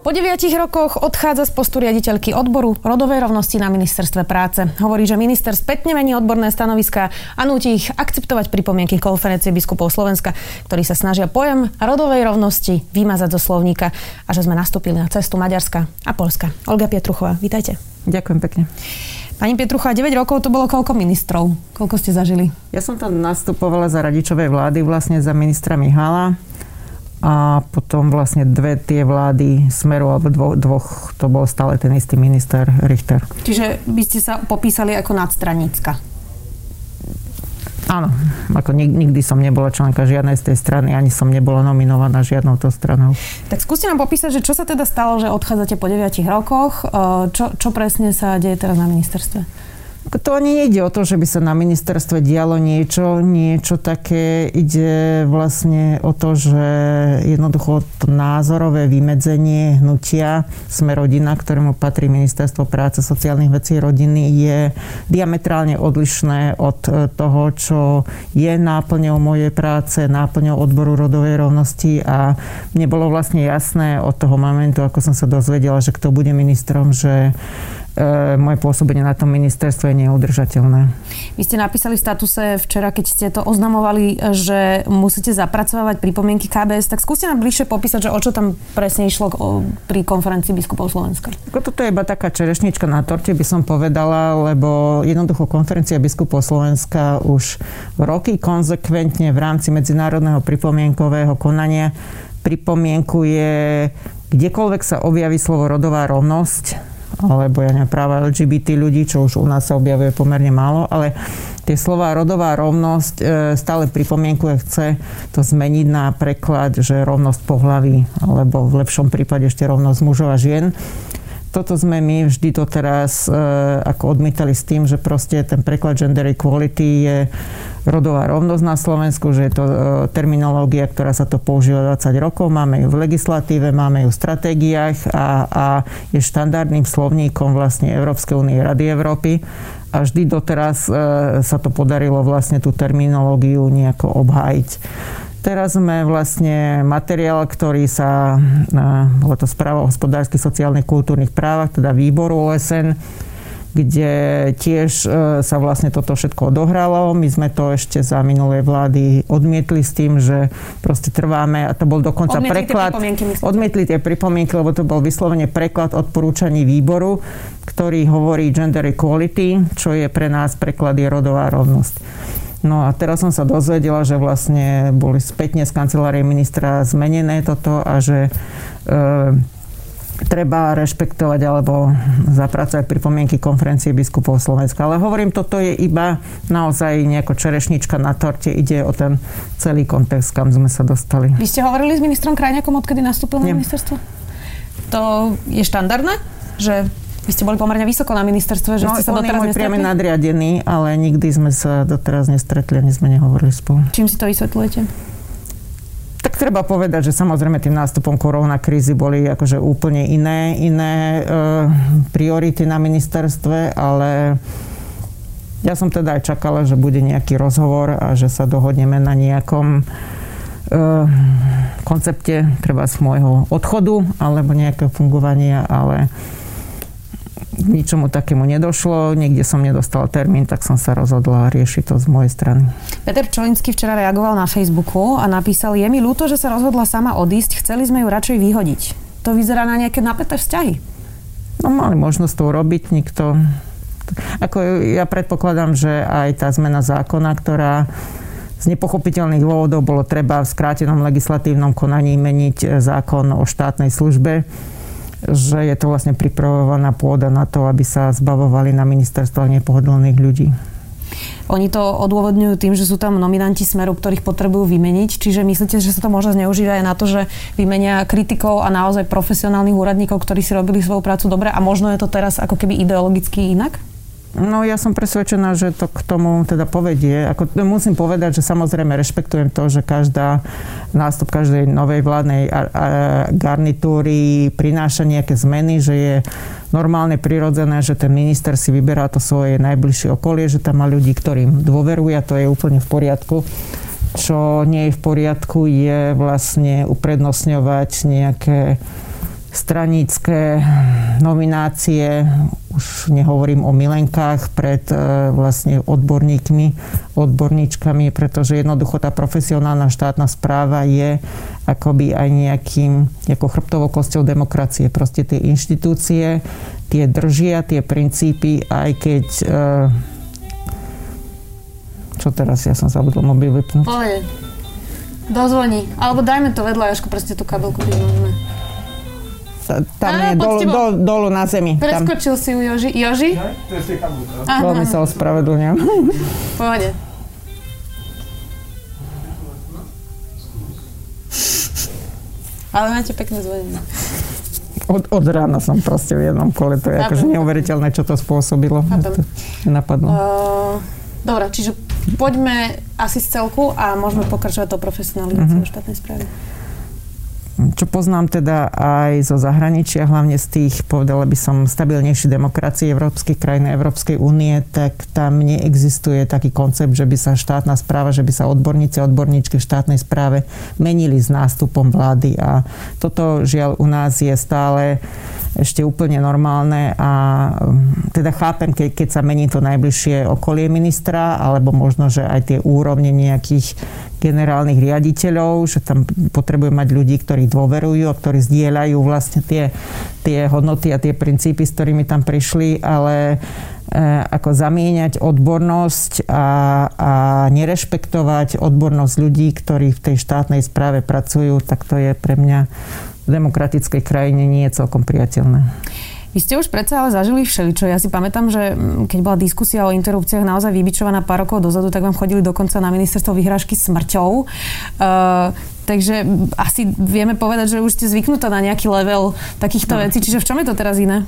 Po deviatich rokoch odchádza z postu riaditeľky odboru rodovej rovnosti na ministerstve práce. Hovorí, že minister spätne mení odborné stanoviska a nutí ich akceptovať pripomienky konferencie biskupov Slovenska, ktorí sa snažia pojem rodovej rovnosti vymazať zo slovníka a že sme nastúpili na cestu Maďarska a Polska. Olga Pietruchová, vítajte. Ďakujem pekne. Pani Pietruchová, 9 rokov to bolo koľko ministrov? Koľko ste zažili? Ja som tam nastupovala za radičovej vlády, vlastne za ministra Mihala a potom vlastne dve tie vlády Smeru, alebo dvo, dvoch, to bol stále ten istý minister Richter. Čiže by ste sa popísali ako nadstranícka? Áno, ako nikdy som nebola členka žiadnej z tej strany, ani som nebola nominovaná žiadnou to stranou. Tak skúste nám popísať, že čo sa teda stalo, že odchádzate po 9 rokoch, čo, čo presne sa deje teraz na ministerstve? To ani nejde o to, že by sa na ministerstve dialo niečo, niečo také. Ide vlastne o to, že jednoducho to názorové vymedzenie hnutia Sme rodina, ktorému patrí Ministerstvo práce, sociálnych vecí rodiny, je diametrálne odlišné od toho, čo je náplňou mojej práce, náplňou odboru rodovej rovnosti a mne bolo vlastne jasné od toho momentu, ako som sa dozvedela, že kto bude ministrom, že E, moje pôsobenie na tom ministerstve je neudržateľné. Vy ste napísali v statuse včera, keď ste to oznamovali, že musíte zapracovať pripomienky KBS, tak skúste nám bližšie popísať, že o čo tam presne išlo pri konferencii biskupov Slovenska. Toto je iba taká čerešnička na torte, by som povedala, lebo jednoducho konferencia biskupov Slovenska už roky konzekventne v rámci medzinárodného pripomienkového konania pripomienkuje kdekoľvek sa objaví slovo rodová rovnosť, alebo ja neviem, práva LGBT ľudí, čo už u nás sa objavuje pomerne málo, ale tie slova rodová rovnosť e, stále pripomienkuje, chce to zmeniť na preklad, že rovnosť pohlaví, alebo v lepšom prípade ešte rovnosť mužov a žien toto sme my vždy doteraz e, ako odmietali s tým, že proste ten preklad gender equality je rodová rovnosť na Slovensku, že je to e, terminológia, ktorá sa to používa 20 rokov, máme ju v legislatíve, máme ju v stratégiách a, a je štandardným slovníkom vlastne Európskej únie Rady Európy a vždy doteraz e, sa to podarilo vlastne tú terminológiu nejako obhájiť. Teraz sme vlastne materiál, ktorý sa, bolo to správa o hospodárskych, sociálnych, kultúrnych právach, teda výboru OSN, kde tiež e, sa vlastne toto všetko odohralo. My sme to ešte za minulej vlády odmietli s tým, že proste trváme a to bol dokonca odmietli preklad. Tie odmietli tie pripomienky, lebo to bol vyslovene preklad odporúčaní výboru, ktorý hovorí gender equality, čo je pre nás preklad je rodová rovnosť. No a teraz som sa dozvedela, že vlastne boli spätne z kancelárie ministra zmenené toto a že e, treba rešpektovať alebo zapracovať pripomienky konferencie biskupov Slovenska. Ale hovorím, toto je iba naozaj nejako čerešnička na torte. Ide o ten celý kontext, kam sme sa dostali. Vy ste hovorili s ministrom Krajňakom, odkedy nastúpil na ministerstvo? To je štandardné? Že vy ste boli pomerne vysoko na ministerstve, že no, ste sa doteraz nestretli? priamy nadriadený, ale nikdy sme sa doteraz nestretli, ani sme nehovorili spolu. Čím si to vysvetľujete? Tak treba povedať, že samozrejme tým nástupom krízy boli akože úplne iné, iné e, priority na ministerstve, ale ja som teda aj čakala, že bude nejaký rozhovor a že sa dohodneme na nejakom e, koncepte treba z môjho odchodu alebo nejakého fungovania, ale ničomu takému nedošlo, niekde som nedostal termín, tak som sa rozhodla riešiť to z mojej strany. Peter Čolinsky včera reagoval na Facebooku a napísal, je mi ľúto, že sa rozhodla sama odísť, chceli sme ju radšej vyhodiť. To vyzerá na nejaké napäté vzťahy. No mali možnosť to urobiť, nikto... Ako ja predpokladám, že aj tá zmena zákona, ktorá z nepochopiteľných dôvodov bolo treba v skrátenom legislatívnom konaní meniť zákon o štátnej službe, že je to vlastne pripravovaná pôda na to, aby sa zbavovali na ministerstvách nepohodlných ľudí. Oni to odôvodňujú tým, že sú tam nominanti Smeru, ktorých potrebujú vymeniť. Čiže myslíte, že sa to môže zneužívať aj na to, že vymenia kritikov a naozaj profesionálnych úradníkov, ktorí si robili svoju prácu dobre a možno je to teraz ako keby ideologicky inak? No ja som presvedčená, že to k tomu teda povedie. Ako, musím povedať, že samozrejme rešpektujem to, že každá nástup každej novej vládnej garnitúry prináša nejaké zmeny, že je normálne prirodzené, že ten minister si vyberá to svoje najbližšie okolie, že tam má ľudí, ktorým dôveruje a to je úplne v poriadku. Čo nie je v poriadku, je vlastne uprednostňovať nejaké stranické nominácie, už nehovorím o milenkách pred e, vlastne odborníkmi, odborníčkami, pretože jednoducho tá profesionálna štátna správa je akoby aj nejakým, nejakou chrbtovou kosťou demokracie. Proste tie inštitúcie, tie držia, tie princípy, aj keď e, čo teraz, ja som zabudol mobil vypnúť. Pohode. Dozvoní. Alebo dajme to vedľa, Jožko, proste tú kabelku, keď tam je dolu, dolu, dolu na zemi. Preskočil tam. si u Joži. Joži? Veľmi sa ospravedlňujem. Pohode. Ale máte pekné zvonenie. Od, od rána som proste v jednom kole. To je Chápem. akože neuveriteľné, čo to spôsobilo. To nenapadlo. Uh, dobre, čiže poďme asi z celku a môžeme pokračovať to profesionalizáciou uh-huh. štátnej správy čo poznám teda aj zo zahraničia, hlavne z tých, povedala by som, stabilnejších demokracií európskych krajín Európskej únie, tak tam neexistuje taký koncept, že by sa štátna správa, že by sa odborníci a odborníčky v štátnej správe menili s nástupom vlády. A toto žiaľ u nás je stále ešte úplne normálne a mm, teda chápem, keď, keď sa mení to najbližšie okolie ministra, alebo možno, že aj tie úrovne nejakých generálnych riaditeľov, že tam potrebujú mať ľudí, ktorí dôverujú a ktorí zdieľajú vlastne tie, tie hodnoty a tie princípy, s ktorými tam prišli, ale e, ako zamieňať odbornosť a, a nerešpektovať odbornosť ľudí, ktorí v tej štátnej správe pracujú, tak to je pre mňa demokratickej krajine nie je celkom priateľné. Vy ste už predsa ale zažili všeličo. Ja si pamätám, že mm, keď bola diskusia o interrupciách naozaj vybičovaná pár rokov dozadu, tak vám chodili dokonca na ministerstvo vyhrážky smrťou. Uh, takže asi vieme povedať, že už ste zvyknutá na nejaký level takýchto no. vecí. Čiže v čom je to teraz iné?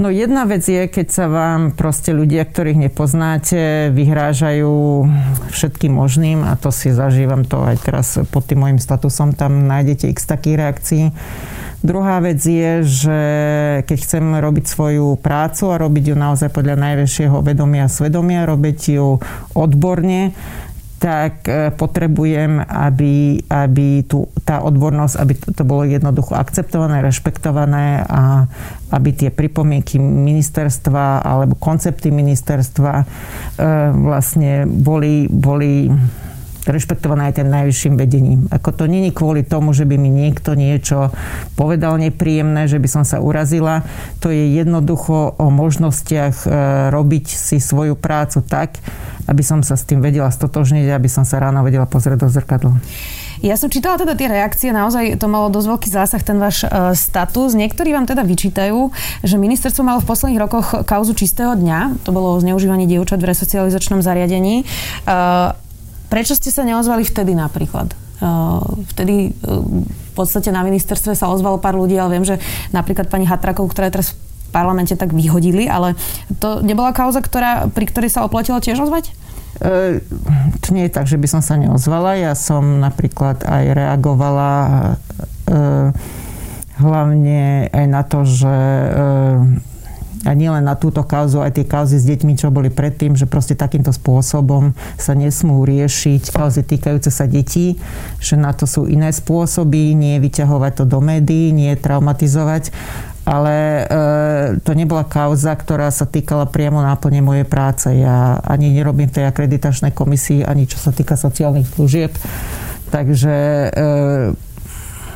No jedna vec je, keď sa vám proste ľudia, ktorých nepoznáte, vyhrážajú všetkým možným a to si zažívam to aj teraz pod tým môjim statusom, tam nájdete x takých reakcií. Druhá vec je, že keď chcem robiť svoju prácu a robiť ju naozaj podľa najväčšieho vedomia a svedomia, robiť ju odborne, tak e, potrebujem, aby, aby tu, tá odbornosť, aby to, to bolo jednoducho akceptované, rešpektované a aby tie pripomienky ministerstva alebo koncepty ministerstva e, vlastne boli, boli rešpektovaná aj tým najvyšším vedením. Ako to není kvôli tomu, že by mi niekto niečo povedal nepríjemné, že by som sa urazila. To je jednoducho o možnostiach e, robiť si svoju prácu tak, aby som sa s tým vedela stotožniť, aby som sa ráno vedela pozrieť do zrkadla. Ja som čítala teda tie reakcie, naozaj to malo dosť veľký zásah, ten váš uh, status. Niektorí vám teda vyčítajú, že ministerstvo malo v posledných rokoch kauzu čistého dňa, to bolo zneužívanie dievčat v resocializačnom zariadení. Uh, Prečo ste sa neozvali vtedy napríklad? Vtedy v podstate na ministerstve sa ozvalo pár ľudí, ale viem, že napríklad pani Hatrakov, ktorá je teraz v parlamente, tak vyhodili, ale to nebola kauza, ktorá, pri ktorej sa oplatilo tiež ozvať? To nie je tak, že by som sa neozvala. Ja som napríklad aj reagovala e, hlavne aj na to, že a nielen na túto kauzu, aj tie kauzy s deťmi, čo boli predtým, že proste takýmto spôsobom sa nesmú riešiť kauzy týkajúce sa detí, že na to sú iné spôsoby, nie vyťahovať to do médií, nie traumatizovať, ale e, to nebola kauza, ktorá sa týkala priamo náplne mojej práce. Ja ani nerobím v tej akreditačnej komisii, ani čo sa týka sociálnych služieb. Takže e,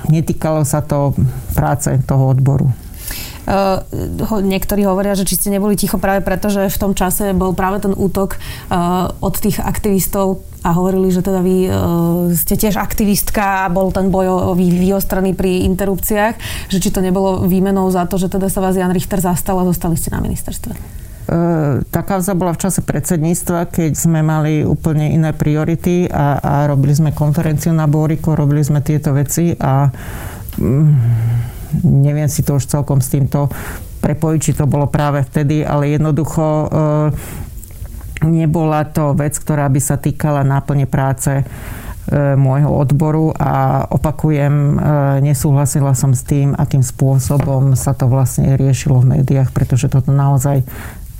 netýkalo sa to práce toho odboru. Uh, niektorí hovoria, že či ste neboli ticho práve preto, že v tom čase bol práve ten útok uh, od tých aktivistov a hovorili, že teda vy uh, ste tiež aktivistka a bol ten boj vyostrený pri interrupciách, že či to nebolo výmenou za to, že teda sa vás Jan Richter zastal a zostali ste na ministerstve. Tá kauza bola v čase predsedníctva, keď sme mali úplne iné priority a, a robili sme konferenciu na Bóriko, robili sme tieto veci a mm, neviem si to už celkom s týmto prepojiť, či to bolo práve vtedy, ale jednoducho nebola to vec, ktorá by sa týkala náplne práce môjho odboru a opakujem, nesúhlasila som s tým, akým spôsobom sa to vlastne riešilo v médiách, pretože toto naozaj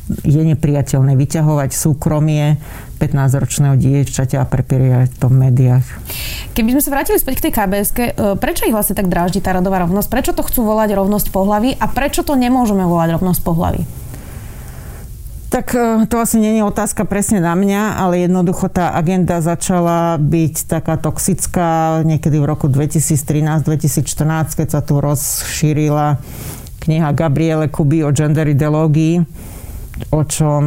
je nepriateľné vyťahovať súkromie 15-ročného dievčaťa a prepierať to v médiách. Keby sme sa vrátili späť k tej kbs e, prečo ich vlastne tak dráždi tá rodová rovnosť? Prečo to chcú volať rovnosť pohlavy a prečo to nemôžeme volať rovnosť pohlavy? Tak e, to asi nie je otázka presne na mňa, ale jednoducho tá agenda začala byť taká toxická niekedy v roku 2013-2014, keď sa tu rozšírila kniha Gabriele Kuby o gender ideológii o čom,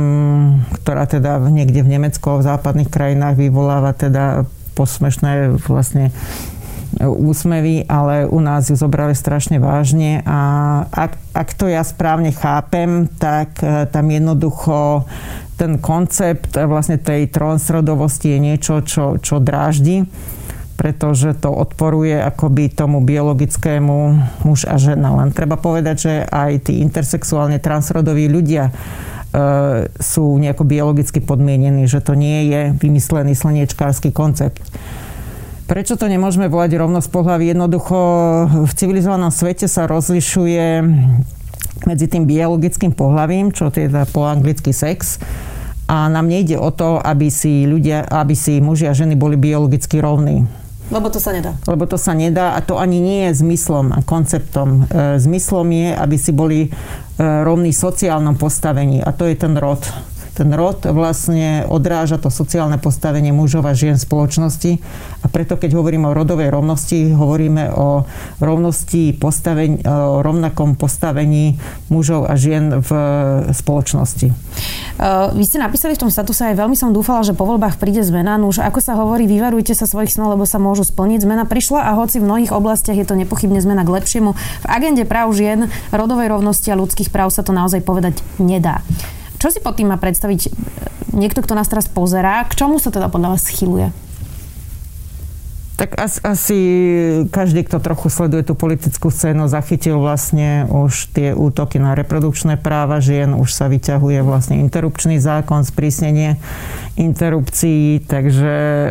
ktorá teda niekde v Nemecku a v západných krajinách vyvoláva teda posmešné vlastne úsmevy, ale u nás ju zobrali strašne vážne a ak, ak to ja správne chápem, tak e, tam jednoducho ten koncept vlastne tej transrodovosti je niečo, čo, čo dráždi pretože to odporuje akoby tomu biologickému muž a žena. Len treba povedať, že aj tí intersexuálne transrodoví ľudia E, sú nejako biologicky podmienení, že to nie je vymyslený slniečkársky koncept. Prečo to nemôžeme volať rovnosť pohľavy? Jednoducho v civilizovanom svete sa rozlišuje medzi tým biologickým pohľavím, čo je teda po anglicky sex, a nám nejde o to, aby si ľudia, aby si muži a ženy boli biologicky rovní. Lebo to sa nedá. Lebo to sa nedá a to ani nie je zmyslom a konceptom. E, zmyslom je, aby si boli e, rovní sociálnom postavení a to je ten rod ten rod vlastne odráža to sociálne postavenie mužov a žien v spoločnosti a preto keď hovoríme o rodovej rovnosti, hovoríme o rovnosti postavení, o rovnakom postavení mužov a žien v spoločnosti. Vy ste napísali v tom statuse aj veľmi som dúfala, že po voľbách príde zmena. No už ako sa hovorí, vyvarujte sa svojich snov, lebo sa môžu splniť. Zmena prišla a hoci v mnohých oblastiach je to nepochybne zmena k lepšiemu, v agende práv žien, rodovej rovnosti a ľudských práv sa to naozaj povedať nedá. Čo si pod tým má predstaviť niekto, kto nás teraz pozerá? K čomu sa teda podľa vás schyluje? Tak asi, asi každý, kto trochu sleduje tú politickú scénu, zachytil vlastne už tie útoky na reprodukčné práva žien, už sa vyťahuje vlastne interrupčný zákon, sprísnenie interrupcií, takže e,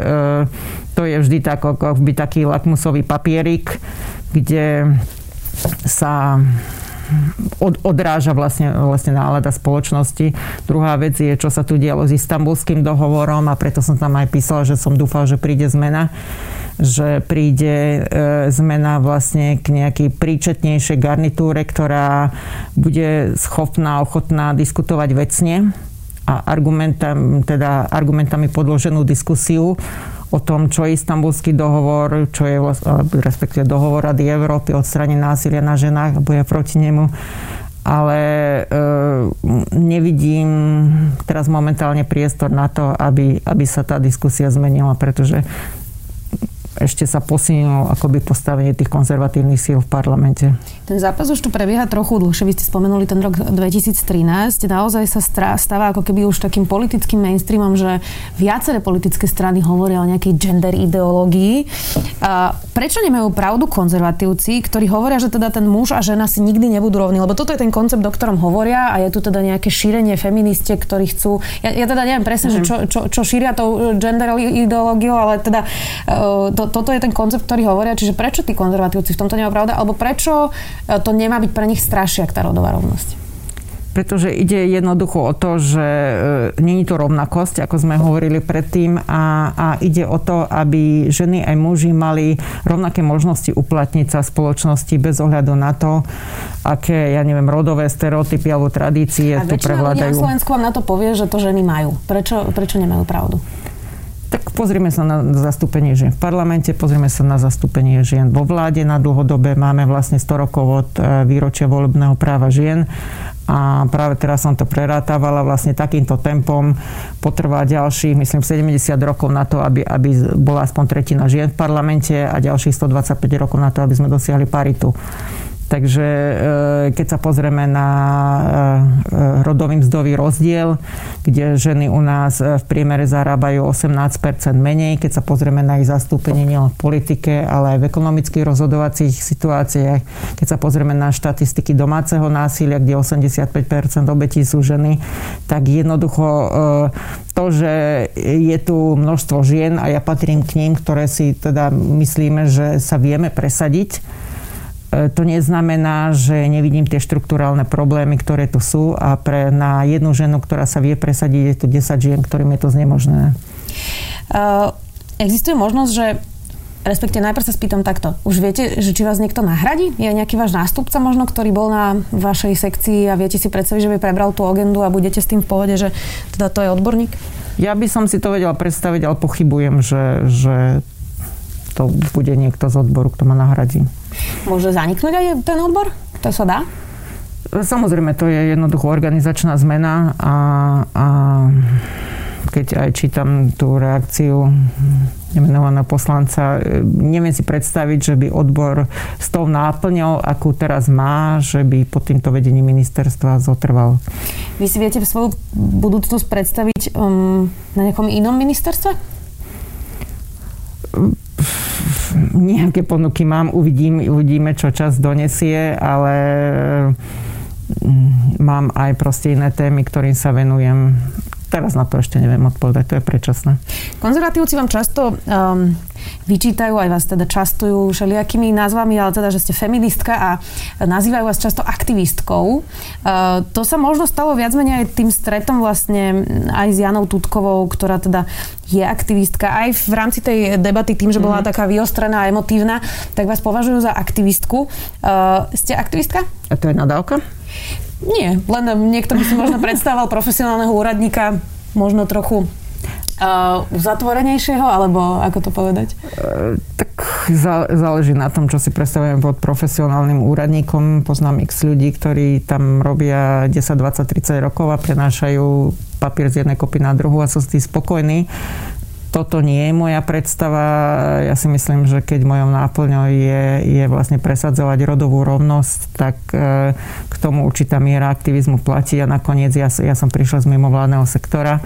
to je vždy tak, ako by taký lakmusový papierik, kde sa od, odráža vlastne, vlastne nálada spoločnosti. Druhá vec je, čo sa tu dialo s istambulským dohovorom a preto som tam aj písala, že som dúfal, že príde zmena že príde e, zmena vlastne k nejakej príčetnejšej garnitúre, ktorá bude schopná, ochotná diskutovať vecne a argumentam, teda argumentami podloženú diskusiu o tom, čo je istambulský dohovor, čo je respektíve dohovor Rady Európy o strane násilia na ženách a boja proti nemu. Ale e, nevidím teraz momentálne priestor na to, aby, aby sa tá diskusia zmenila, pretože ešte sa posilnilo akoby postavenie tých konzervatívnych síl v parlamente. Ten zápas už tu prebieha trochu dlhšie. Vy ste spomenuli ten rok 2013. Naozaj sa stáva ako keby už takým politickým mainstreamom, že viaceré politické strany hovoria o nejakej gender ideológii. A prečo nemajú pravdu konzervatívci, ktorí hovoria, že teda ten muž a žena si nikdy nebudú rovní? Lebo toto je ten koncept, o ktorom hovoria a je tu teda nejaké šírenie feministie, ktorí chcú... Ja, ja teda neviem presne, mm. že mhm. čo, čo, čo šíria tou gender ideológiou, ale teda uh, to, toto je ten koncept, ktorý hovoria, čiže prečo tí konzervatívci v tomto nemá pravda, alebo prečo e, to nemá byť pre nich strašiak tá rodová rovnosť? pretože ide jednoducho o to, že e, není to rovnakosť, ako sme hovorili predtým, a, a ide o to, aby ženy aj muži mali rovnaké možnosti uplatniť sa v spoločnosti bez ohľadu na to, aké, ja neviem, rodové stereotypy alebo tradície a tu prevládajú. A na Slovensku vám na to povie, že to ženy majú. Prečo, prečo nemajú pravdu? Tak pozrieme sa na zastúpenie žien v parlamente, pozrieme sa na zastúpenie žien vo vláde na dlhodobé. Máme vlastne 100 rokov od e, výročia volebného práva žien a práve teraz som to prerátavala vlastne takýmto tempom potrvá ďalších, myslím, 70 rokov na to, aby, aby bola aspoň tretina žien v parlamente a ďalších 125 rokov na to, aby sme dosiahli paritu. Takže keď sa pozrieme na rodový mzdový rozdiel, kde ženy u nás v priemere zarábajú 18% menej, keď sa pozrieme na ich zastúpenie nielen v politike, ale aj v ekonomických rozhodovacích situáciách, keď sa pozrieme na štatistiky domáceho násilia, kde 85% obetí sú ženy, tak jednoducho to, že je tu množstvo žien a ja patrím k ním, ktoré si teda myslíme, že sa vieme presadiť, E, to neznamená, že nevidím tie štruktúrálne problémy, ktoré tu sú a pre, na jednu ženu, ktorá sa vie presadiť, je tu 10 žien, ktorým je to znemožné. Uh, existuje možnosť, že respektive najprv sa spýtam takto. Už viete, že či vás niekto nahradí? Je nejaký váš nástupca možno, ktorý bol na vašej sekcii a viete si predstaviť, že by prebral tú agendu a budete s tým v pohode, že teda to je odborník? Ja by som si to vedela predstaviť, ale pochybujem, že, že to bude niekto z odboru, kto ma nahradí. Môže zaniknúť aj ten odbor? To sa dá? Samozrejme, to je jednoducho organizačná zmena a, a keď aj čítam tú reakciu nemenovaného poslanca, neviem si predstaviť, že by odbor s tou náplňou, akú teraz má, že by pod týmto vedením ministerstva zotrval. Vy si viete svoju budúcnosť predstaviť um, na nejakom inom ministerstve? Nejaké ponuky mám, uvidím, uvidíme, čo čas donesie, ale mm, mám aj proste iné témy, ktorým sa venujem. Teraz na to ešte neviem odpovedať, to je predčasné. Konzervatívci vám často um, vyčítajú, aj vás teda častujú všelijakými názvami, ale teda, že ste feministka a nazývajú vás často aktivistkou. Uh, to sa možno stalo viac menej aj tým stretom vlastne aj s Janou Tutkovou, ktorá teda je aktivistka. Aj v rámci tej debaty tým, že bola mm-hmm. taká vyostrená a emotívna, tak vás považujú za aktivistku. Uh, ste aktivistka? A to je nadávka? Nie, len niekto by si možno predstavoval profesionálneho úradníka možno trochu Uh, uzatvorenejšieho, alebo ako to povedať? Uh, tak záleží na tom, čo si predstavujem pod profesionálnym úradníkom. Poznám x ľudí, ktorí tam robia 10, 20, 30 rokov a prenášajú papier z jednej kopy na druhú a sú s tým spokojní. Toto nie je moja predstava. Ja si myslím, že keď mojou náplňou je, je vlastne presadzovať rodovú rovnosť, tak uh, k tomu určitá miera aktivizmu platí a nakoniec ja, ja som prišla z mimovládneho sektora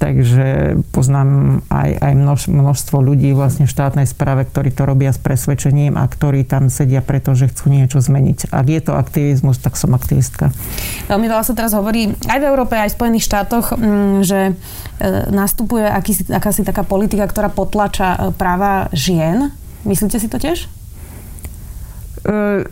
Takže poznám aj, aj množ, množstvo ľudí vlastne v štátnej správe, ktorí to robia s presvedčením a ktorí tam sedia preto, že chcú niečo zmeniť. Ak je to aktivizmus, tak som aktivistka. Veľmi veľa sa teraz hovorí aj v Európe, aj v Spojených štátoch, mm, že e, nastupuje akýsi, akási taká politika, ktorá potlača e, práva žien. Myslíte si to tiež? E,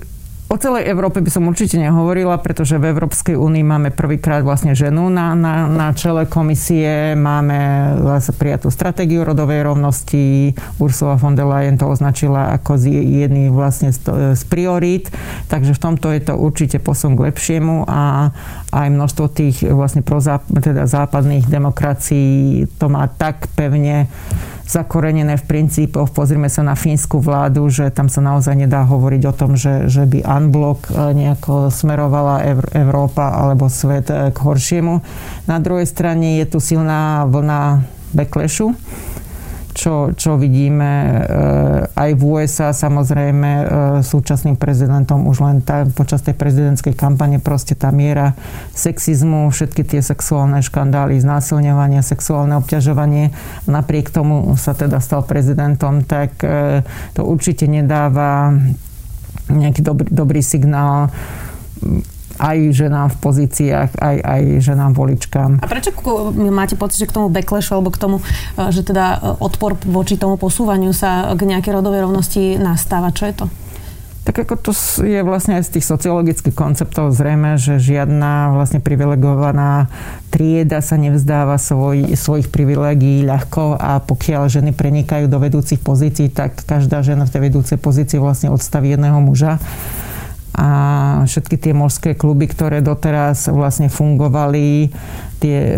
O celej Európe by som určite nehovorila, pretože v Európskej únii máme prvýkrát vlastne ženu na, na, na čele komisie, máme vlastne prijatú stratégiu rodovej rovnosti, Ursula von der Leyen to označila ako z jedný vlastne z, z priorít, takže v tomto je to určite posun k lepšiemu a aj množstvo tých vlastne prozáp, teda západných demokracií to má tak pevne zakorenené v princípoch. Pozrime sa na fínsku vládu, že tam sa naozaj nedá hovoriť o tom, že, že by unblock e, nejako smerovala Európa alebo svet e, k horšiemu. Na druhej strane je tu silná vlna backlashu čo, čo vidíme eh, aj v USA samozrejme eh, súčasným prezidentom už len tá, počas tej prezidentskej kampane proste tá miera sexizmu, všetky tie sexuálne škandály, znásilňovanie, sexuálne obťažovanie, napriek tomu sa teda stal prezidentom, tak eh, to určite nedáva nejaký dobrý, dobrý signál aj ženám v pozíciách, aj, aj ženám voličkám. A prečo máte pocit, že k tomu backlashu alebo k tomu, e, že teda e, odpor voči tomu posúvaniu sa k nejakej rodovej rovnosti nastáva? Čo je to? Tak ako to je vlastne aj z tých sociologických konceptov zrejme, že žiadna vlastne privilegovaná trieda sa nevzdáva svoj, svojich privilegií ľahko a pokiaľ ženy prenikajú do vedúcich pozícií, tak každá žena v tej vedúcej pozícii vlastne odstaví jedného muža a všetky tie morské kluby, ktoré doteraz vlastne fungovali, tie e,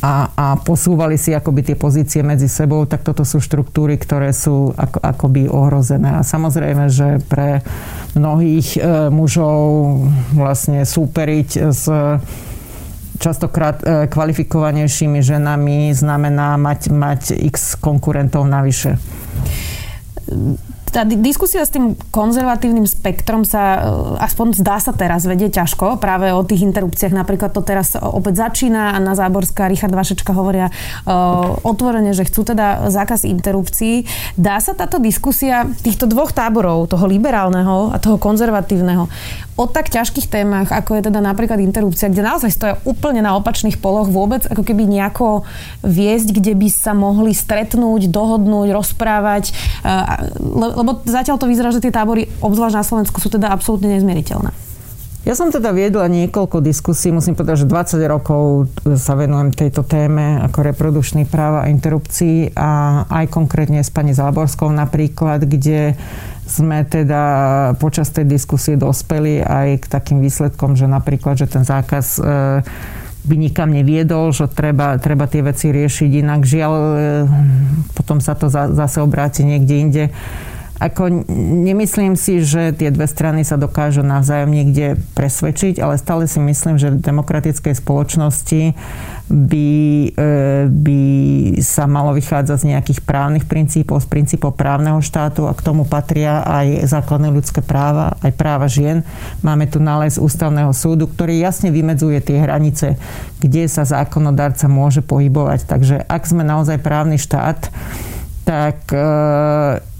a, a posúvali si akoby tie pozície medzi sebou, tak toto sú štruktúry, ktoré sú ako, akoby ohrozené. A samozrejme, že pre mnohých e, mužov vlastne súperiť s častokrát e, kvalifikovanejšími ženami znamená mať, mať x konkurentov navyše tá diskusia s tým konzervatívnym spektrom sa, e, aspoň zdá sa teraz, vedie ťažko. Práve o tých interrupciách napríklad to teraz opäť začína. Anna Záborská, Richard Vašečka hovoria uh, otvorene, že chcú teda zákaz interrupcií. Dá sa táto diskusia týchto dvoch táborov, toho liberálneho a toho konzervatívneho, o tak ťažkých témach, ako je teda napríklad interrupcia, kde naozaj stoja úplne na opačných poloch vôbec, ako keby nejako viesť, kde by sa mohli stretnúť, dohodnúť, rozprávať, lebo zatiaľ to vyzerá, že tie tábory, obzvlášť na Slovensku, sú teda absolútne nezmieriteľné. Ja som teda viedla niekoľko diskusí, musím povedať, že 20 rokov sa venujem tejto téme ako reprodukčných práv a interrupcií a aj konkrétne s pani Záborskou napríklad, kde sme teda počas tej diskusie dospeli aj k takým výsledkom, že napríklad, že ten zákaz e, by nikam neviedol, že treba, treba tie veci riešiť inak. Žiaľ, e, potom sa to zase obráti niekde inde. Ako nemyslím si, že tie dve strany sa dokážu navzájom niekde presvedčiť, ale stále si myslím, že v demokratickej spoločnosti by, e, by sa malo vychádzať z nejakých právnych princípov, z princípov právneho štátu a k tomu patria aj základné ľudské práva, aj práva žien. Máme tu nález ústavného súdu, ktorý jasne vymedzuje tie hranice, kde sa zákonodárca môže pohybovať. Takže ak sme naozaj právny štát, tak e,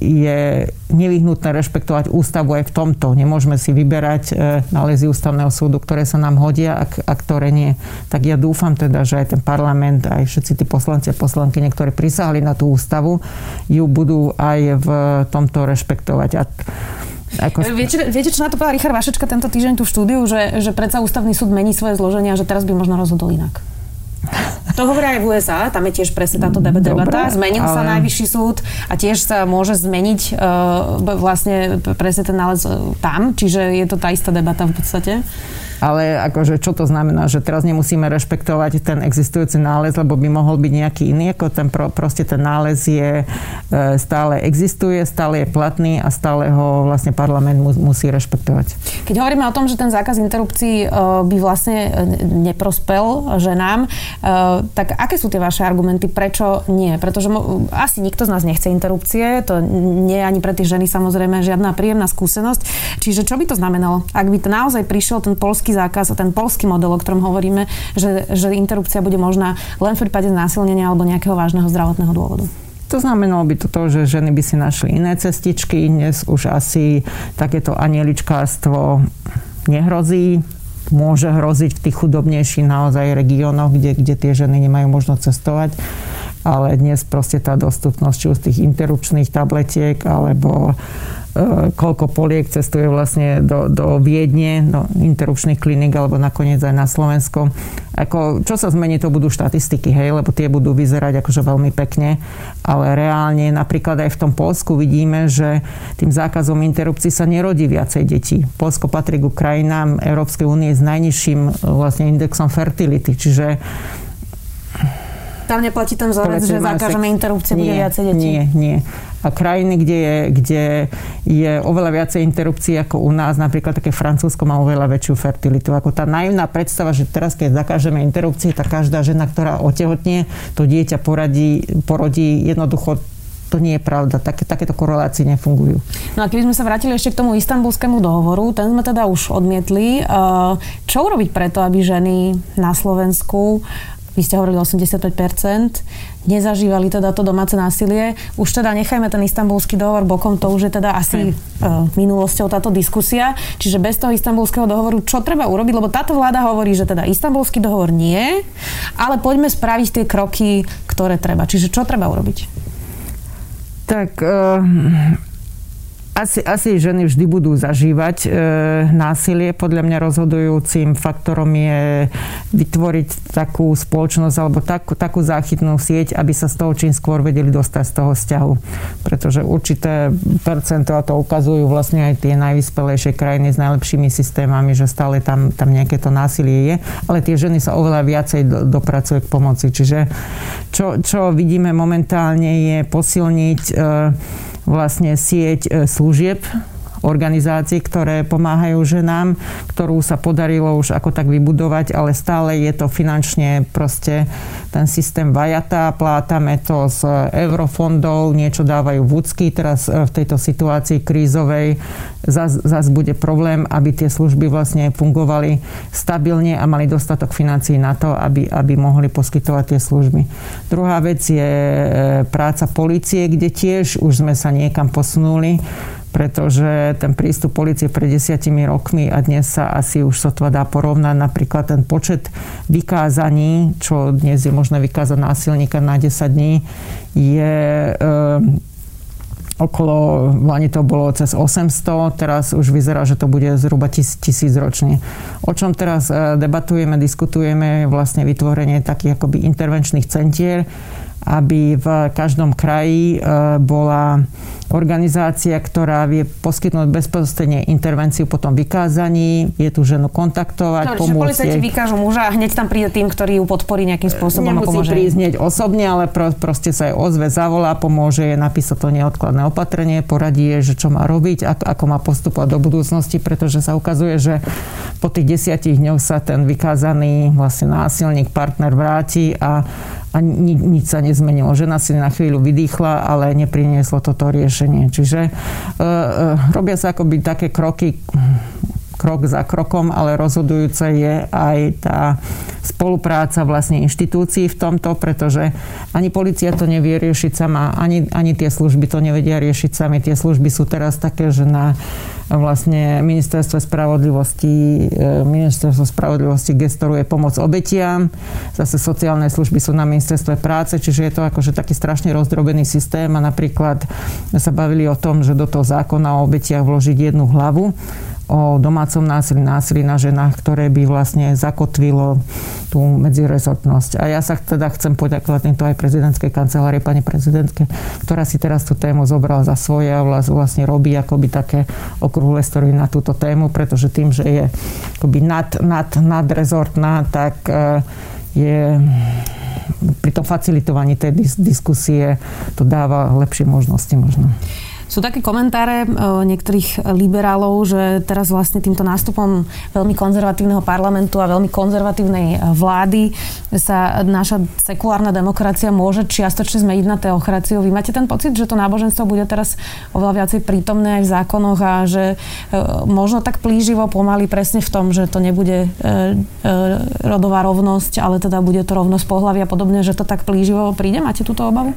je nevyhnutné rešpektovať ústavu aj v tomto. Nemôžeme si vyberať e, nálezy ústavného súdu, ktoré sa nám hodia a, ktoré nie. Tak ja dúfam teda, že aj ten parlament, aj všetci tí poslanci a poslanky, ktorí prisahali na tú ústavu, ju budú aj v tomto rešpektovať. A ako... Viete, viete, čo na to povedal Richard Vašečka tento týždeň tú štúdiu, že, že predsa ústavný súd mení svoje zloženie a že teraz by možno rozhodol inak? To hovoria aj v USA, tam je tiež presne táto debata. Zmenil ale... sa najvyšší súd a tiež sa môže zmeniť uh, vlastne presne ten nález e, tam, čiže je to tá istá debata v podstate ale akože čo to znamená, že teraz nemusíme rešpektovať ten existujúci nález, lebo by mohol byť nejaký iný, ako ten pro, proste ten nález je, e, stále existuje, stále je platný a stále ho vlastne parlament mu, musí rešpektovať. Keď hovoríme o tom, že ten zákaz interrupcií e, by vlastne e, neprospel ženám, tak aké sú tie vaše argumenty, prečo nie? Pretože asi nikto z nás nechce interrupcie, to nie je ani pre tie ženy samozrejme žiadna príjemná skúsenosť. Čiže čo by to znamenalo, ak by to naozaj prišiel ten polský polský zákaz a ten polský model, o ktorom hovoríme, že, že interrupcia bude možná len v prípade znásilnenia alebo nejakého vážneho zdravotného dôvodu. To znamenalo by to to, že ženy by si našli iné cestičky. Dnes už asi takéto anieličkárstvo nehrozí. Môže hroziť v tých chudobnejších naozaj regiónoch, kde, kde tie ženy nemajú možnosť cestovať. Ale dnes proste tá dostupnosť či už tých interrupčných tabletiek alebo koľko poliek cestuje vlastne do, do Viedne, do interrupčných klinik alebo nakoniec aj na Slovensko. Ako, čo sa zmení, to budú štatistiky, hej, lebo tie budú vyzerať akože veľmi pekne, ale reálne napríklad aj v tom Polsku vidíme, že tým zákazom interrupcií sa nerodí viacej detí. Polsko patrí k krajinám Európskej únie s najnižším vlastne indexom fertility, čiže tam neplatí ten vzorec, že zakážeme interrupcie, bude viacej detí? Nie, nie a krajiny, kde je, kde je oveľa viacej interrupcií ako u nás, napríklad také Francúzsko má oveľa väčšiu fertilitu. Ako tá naivná predstava, že teraz, keď zakážeme interrupcie, tak každá žena, ktorá otehotnie, to dieťa poradí, porodí jednoducho to nie je pravda. Také, takéto korelácie nefungujú. No a keby sme sa vrátili ešte k tomu istambulskému dohovoru, ten sme teda už odmietli. Čo urobiť preto, aby ženy na Slovensku vy ste hovorili 85%, nezažívali teda to domáce násilie. Už teda nechajme ten istambulský dohovor bokom, to už je teda asi uh, minulosťou táto diskusia. Čiže bez toho istambulského dohovoru, čo treba urobiť? Lebo táto vláda hovorí, že teda istambulský dohovor nie, ale poďme spraviť tie kroky, ktoré treba. Čiže čo treba urobiť? Tak uh asi, asi ženy vždy budú zažívať e, násilie. Podľa mňa rozhodujúcim faktorom je vytvoriť takú spoločnosť alebo takú, takú záchytnú sieť, aby sa z toho čím skôr vedeli dostať z toho vzťahu. Pretože určité percento, a to ukazujú vlastne aj tie najvyspelejšie krajiny s najlepšími systémami, že stále tam, tam nejaké to násilie je, ale tie ženy sa oveľa viacej do, dopracuje k pomoci. Čiže čo, čo vidíme momentálne je posilniť e, vlastne sieť e, služieb organizácií, ktoré pomáhajú ženám, ktorú sa podarilo už ako tak vybudovať, ale stále je to finančne proste ten systém vajatá, plátame to z eurofondov, niečo dávajú vúcky, teraz e, v tejto situácii krízovej. Zase zas bude problém, aby tie služby vlastne fungovali stabilne a mali dostatok financií na to, aby, aby mohli poskytovať tie služby. Druhá vec je e, práca policie, kde tiež už sme sa niekam posunuli pretože ten prístup policie pred desiatimi rokmi a dnes sa asi už sotva dá porovnať napríklad ten počet vykázaní, čo dnes je možné vykázať násilníka na 10 dní, je e, okolo, v to bolo cez 800, teraz už vyzerá, že to bude zhruba tisíc ročne. O čom teraz e, debatujeme, diskutujeme, vlastne vytvorenie takých akoby intervenčných centier, aby v každom kraji e, bola organizácia, ktorá vie poskytnúť bezprostredne intervenciu po tom vykázaní, je tu ženu kontaktovať, no, pomôcť policajti vykážu muža a hneď tam príde tým, ktorý ju podporí nejakým spôsobom Nemusí a pomôže. prísť hneď osobne, ale pro, proste sa jej ozve, zavolá, pomôže jej napísať to neodkladné opatrenie, poradí jej, že čo má robiť, ako, ako má postupovať do budúcnosti, pretože sa ukazuje, že po tých desiatich dňoch sa ten vykázaný vlastne násilník, partner vráti a a ni, nič sa nezmenilo. Žena si na chvíľu vydýchla, ale neprinieslo toto riešenie. Čiže uh, uh, robia sa akoby také kroky krok za krokom, ale rozhodujúce je aj tá spolupráca vlastne inštitúcií v tomto, pretože ani policia to nevie riešiť sama, ani, ani tie služby to nevedia riešiť sami. Tie služby sú teraz také, že na vlastne ministerstvo spravodlivosti, e, ministerstvo spravodlivosti gestoruje pomoc obetiam, zase sociálne služby sú na ministerstve práce, čiže je to akože taký strašne rozdrobený systém a napríklad sme sa bavili o tom, že do toho zákona o obetiach vložiť jednu hlavu, o domácom násilí, násilí na ženách, ktoré by vlastne zakotvilo tú medzirezortnosť. A ja sa teda chcem poďakovať týmto aj prezidentskej kancelárie, pani prezidentke, ktorá si teraz tú tému zobrala za svoje a vlastne robí akoby také okrúhle story na túto tému, pretože tým, že je akoby nad, nad, nadrezortná, tak e, je pri tom facilitovaní tej diskusie to dáva lepšie možnosti možno. Sú také komentáre e, niektorých liberálov, že teraz vlastne týmto nástupom veľmi konzervatívneho parlamentu a veľmi konzervatívnej e, vlády sa naša sekulárna demokracia môže čiastočne zmeniť na teokraciu. Vy máte ten pocit, že to náboženstvo bude teraz oveľa viacej prítomné aj v zákonoch a že e, možno tak plíživo pomaly presne v tom, že to nebude rodová rovnosť, ale teda bude to rovnosť pohľavia a podobne, že to tak plíživo príde? Máte túto obavu?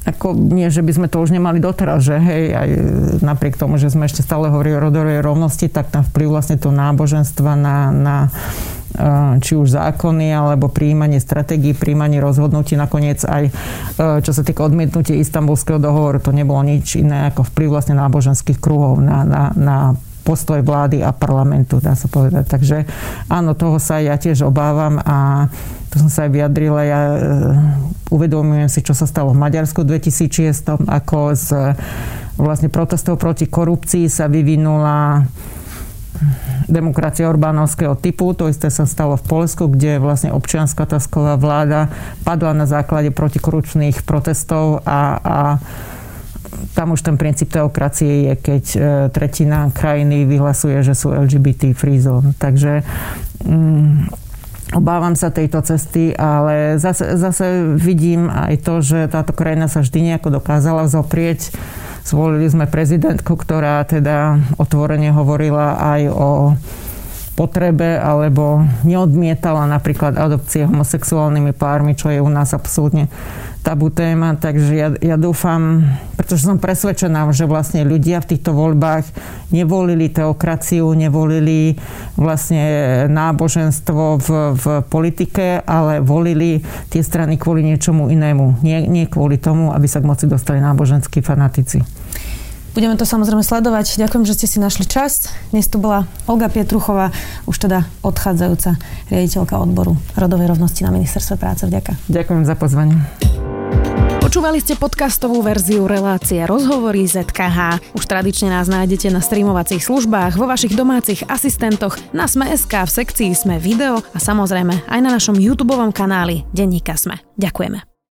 Ako nie, že by sme to už nemali doteraz, že hej, aj napriek tomu, že sme ešte stále hovorili o rodovej rovnosti, tak tam vplyv vlastne to náboženstva na, na či už zákony, alebo príjmanie stratégií, príjmanie rozhodnutí, nakoniec aj čo sa týka odmietnutia istambulského dohovoru, to nebolo nič iné ako vplyv vlastne náboženských kruhov na, na, na postoj vlády a parlamentu, dá sa povedať. Takže áno, toho sa ja tiež obávam a to som sa aj vyjadrila. Ja e, uvedomujem si, čo sa stalo v Maďarsku v 2006, ako z vlastne protestov proti korupcii sa vyvinula demokracia Orbánovského typu. To isté sa stalo v Polsku, kde vlastne občianská tasková vláda padla na základe protikorupčných protestov a, a tam už ten princíp teokracie je, keď e, tretina krajiny vyhlasuje, že sú LGBT free zone. Takže mm, Obávam sa tejto cesty, ale zase, zase vidím aj to, že táto krajina sa vždy nejako dokázala zoprieť. Zvolili sme prezidentku, ktorá teda otvorene hovorila aj o potrebe alebo neodmietala napríklad adopcie homosexuálnymi pármi, čo je u nás absolútne tabu téma. Takže ja, ja dúfam, pretože som presvedčená, že vlastne ľudia v týchto voľbách nevolili teokraciu, nevolili vlastne náboženstvo v, v politike, ale volili tie strany kvôli niečomu inému. Nie, nie kvôli tomu, aby sa k moci dostali náboženskí fanatici. Budeme to samozrejme sledovať. Ďakujem, že ste si našli čas. Dnes tu bola Olga Pietruchová, už teda odchádzajúca riaditeľka odboru rodovej rovnosti na ministerstve práce. Vďaka. Ďakujem za pozvanie. Počúvali ste podcastovú verziu relácie Rozhovory ZKH. Už tradične nás nájdete na streamovacích službách, vo vašich domácich asistentoch, na Sme.sk, v sekcii Sme video a samozrejme aj na našom YouTube kanáli Denníka Sme. Ďakujeme.